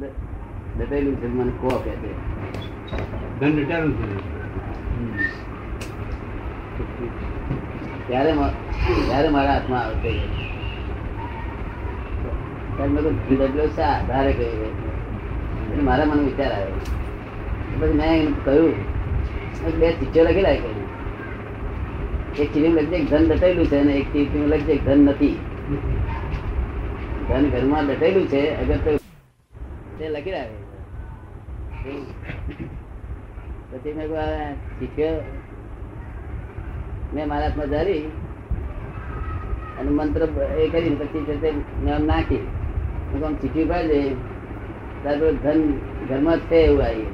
દ- દટાયેલું છે મને કો કે છે ધન દટેલું છે. ત્યારે ત્યારે મારા હાથમાં શા એટલે મારા મને વિચાર આવ્યો. પછી મેં એને કહ્યું બે ચિઠ્ઠીઓ લખેલા કહ્યું એક ચીઠી લખજે કે ધન દટાયેલું છે અને એક ચીઠી લખજે કે ધન નથી. ધન ઘરમાં દટાયેલું છે અગર તો લખી રાખે પછી મેં આ મેં મારા હાથમાં ધરી અને મંત્ર એ કરીને પછી તે મેં નાખી. હું આમ ચીઠી પાડી તારું ધન, ઘરમાં છે એવું આવી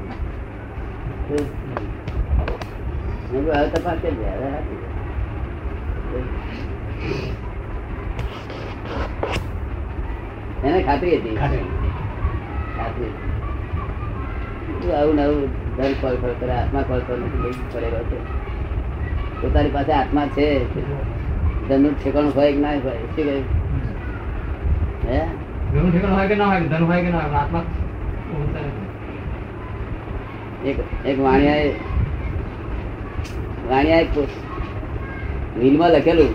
હવે તપાસ કરી. એને ખાતરી હતી. આવું ને આવું ધન કોલ કોલ કરે આત્મા કોલ કોલ નથી પડેલો છે. પોતાની પાસે આત્મા છે. ધનનું ઠેકાણું હોય કે ના હોય શું કહ્યું? હે? ઠેકાણું હોય કે ના હોય ધન હોય કે ના હોય આત્મા એક એક વાણિયાએ વાણિયાએ રીલમાં લખેલું.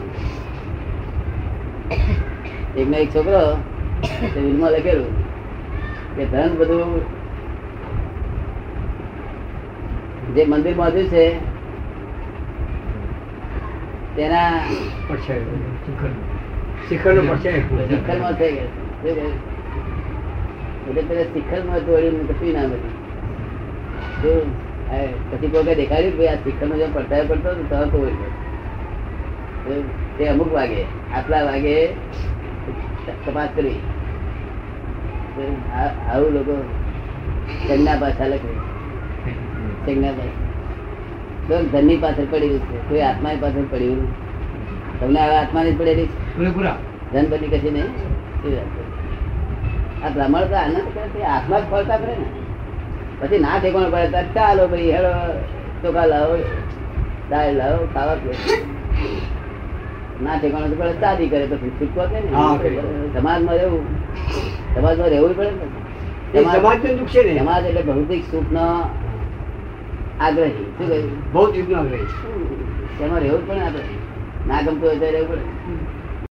એકનો એક છોકરો રીલમાં લખેલું. કે ધન બધું જે મંદિર બાંધ્યું છે તેના. શિખરમાં થઈ ગયા? એટલે શિખરમાં દોડીને કશું ના બધું પછી કોઈ દેખાડ્યું ભાઈ આ શિખરનો જેમ પડતાયો પડતો હતો, તો તો તે અમુક વાગે આટલા વાગે તપાસ કરી આવું લોકો ચંગના પાછા લખે. ચંગના પાછા. ધનની પાછળ પડી છે. કોઈ આત્માની પાછળ પડ્યું તમને હવે આત્માની ની પડેલી? ધન બની કશી નહીં? આ ભ્રમણ તો આનંદ કરે આત્મા જ ફરતા કરે ને. પછી ના ઠેકાણું પડે. ચાલો ભાઈ હેડો ચોખા લાવો દાળ લાવો ખાવા પીવા. ના ઠેકાણું તો પડે ચાદી કરે તો છૂટકો ને સમાજમાં રહેવું. સમાજમાં રહેવું પડે ને. એ સમાજનું દુઃખ છે ને. સમાજ એટલે ભૌતિક સુખ નો આગ્રહી. શું કહ્યું? બહુ યુગનો આગ્રહી. તેમાં રહેવું જ પડે આપણે. ના ગમતું હોય તો રહેવું પડે.